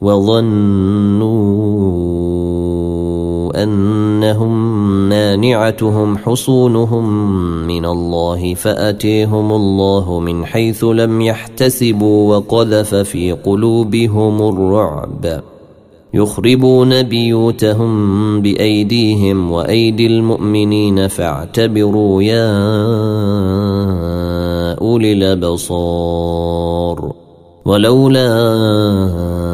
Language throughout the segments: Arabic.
وظنوا أنهم مانعتهم حصونهم من الله فأتيهم الله من حيث لم يحتسبوا وقذف في قلوبهم الرعب. يخربون بيوتهم بأيديهم وأيدي المؤمنين فاعتبروا يا أولي الأبصار. ولولا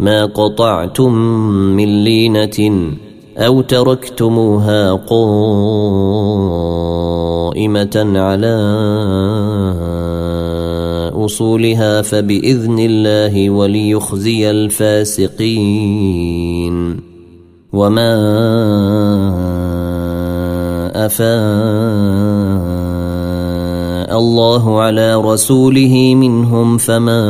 ما قطعتم من لينة أو تركتموها قائمة على أصولها فبإذن الله وليخزي الفاسقين. وما أفاء الله على رسوله منهم فما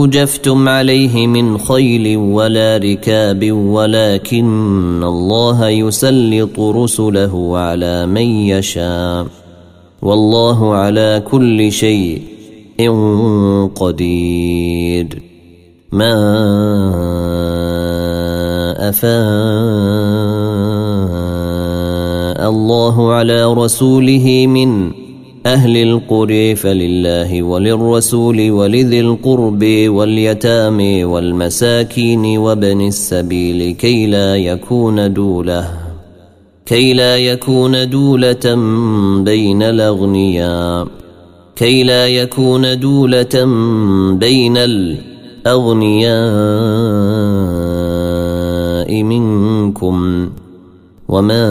أوجفتم عليه من خيل ولا ركاب ولكن الله يسلط رسله على من يشاء. والله على كل شيء قدير. ما أفاء الله على رسوله من أهل القرى فلله وللرسول ولذي القرب واليتامى والمساكين وابن السبيل كي لا يكون دولة كي لا يكون دولة بين الأغنياء كي لا يكون دولة بين الأغنياء منكم وما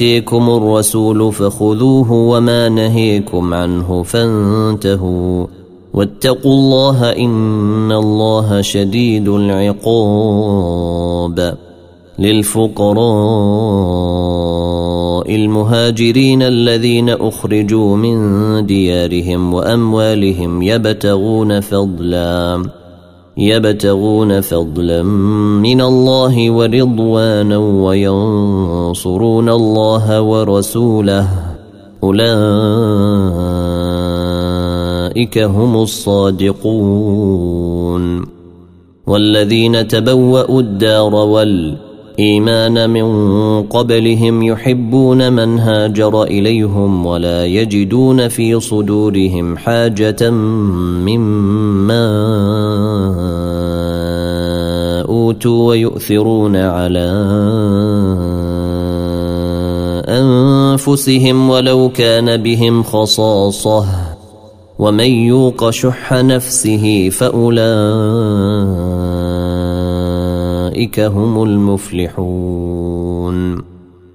آتيكم الرسول فخذوه وما نهيكم عنه فانتهوا واتقوا الله إن الله شديد العقاب للفقراء المهاجرين الذين أخرجوا من ديارهم وأموالهم يبتغون فضلا يبتغون فضلا من الله ورضوانا وينصرون الله ورسوله. أولئك هم الصادقون. والذين تبوأوا الدار والإيمان من قبلهم يحبون من هاجر إليهم ولا يجدون في صدورهم حاجة مما أوتوا ويؤثرون على أنفسهم ولو كان بهم خصاصة. ومن يوق شح نفسه فأولئك هم المفلحون.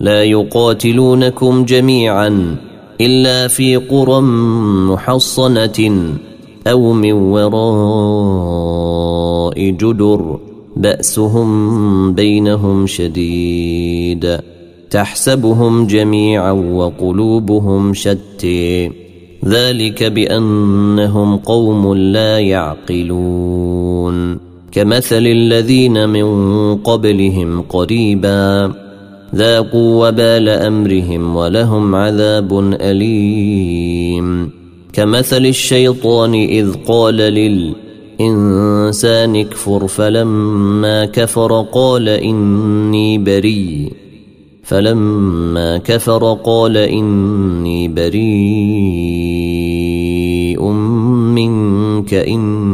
لا يقاتلونكم جميعا إلا في قرى محصنة أو من وراء جدر بأسهم بينهم شديد. تحسبهم جميعا وقلوبهم شتي ذلك بأنهم قوم لا يعقلون. كمثل الذين من قبلهم قريبا ذاقوا وبال أمرهم ولهم عذاب أليم. كمثل الشيطان إذ قال للإنسان اكفر فلما كفر قال إني بريء. فلما كفر قال إني بريء منك إني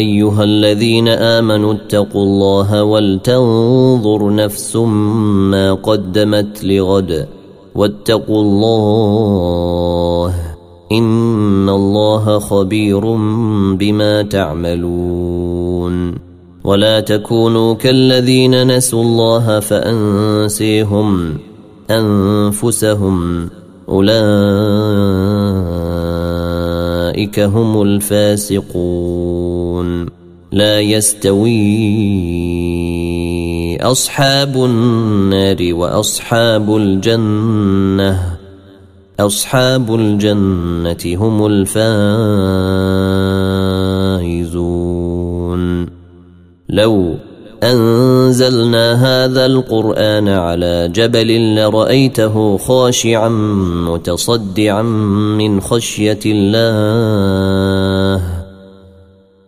أيها الذين آمنوا اتقوا الله ولتنظر نفس ما قدمت لغد واتقوا الله إن الله خبير بما تعملون ولا تكونوا كالذين نسوا الله فأنسيهم أنفسهم أولئك هم الفاسقون لا يستوي أصحاب النار وأصحاب الجنة. أصحاب الجنة هم الفائزون. لو أنزلنا هذا القرآن على جبل لرأيته خاشعا متصدعا من خشية الله.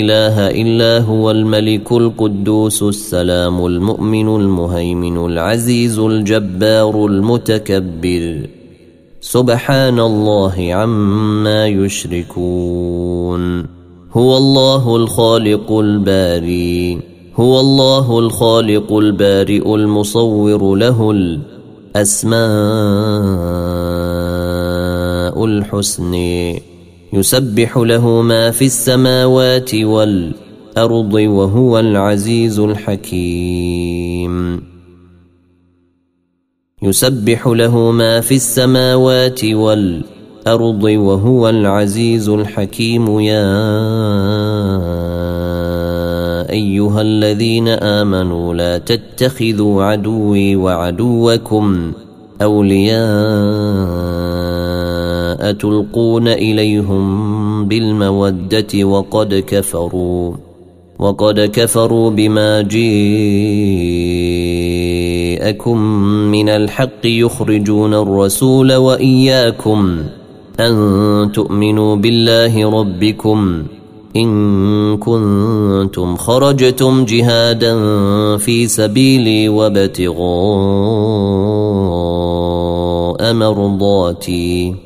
إله إلا هو الملك القدوس السلام المؤمن المهيمن العزيز الجبار المتكبر. سبحان الله عما يشركون. هو الله الخالق الباري. هو الله الخالق البارئ المصور له الأسماء الحسن يسبح له ما في السماوات والأرض وهو العزيز الحكيم. يسبح له ما في السماوات والأرض وهو العزيز الحكيم. يا أيها الذين آمنوا لا تتخذوا عدوي وعدوكم أولياء تلقون إليهم بالمودة وقد كفروا وقد كفروا بما جيءكم من الحق يخرجون الرسول وإياكم أن تؤمنوا بالله ربكم إن كنتم خرجتم جهادا في سبيلي وابتغاء مرضاتي.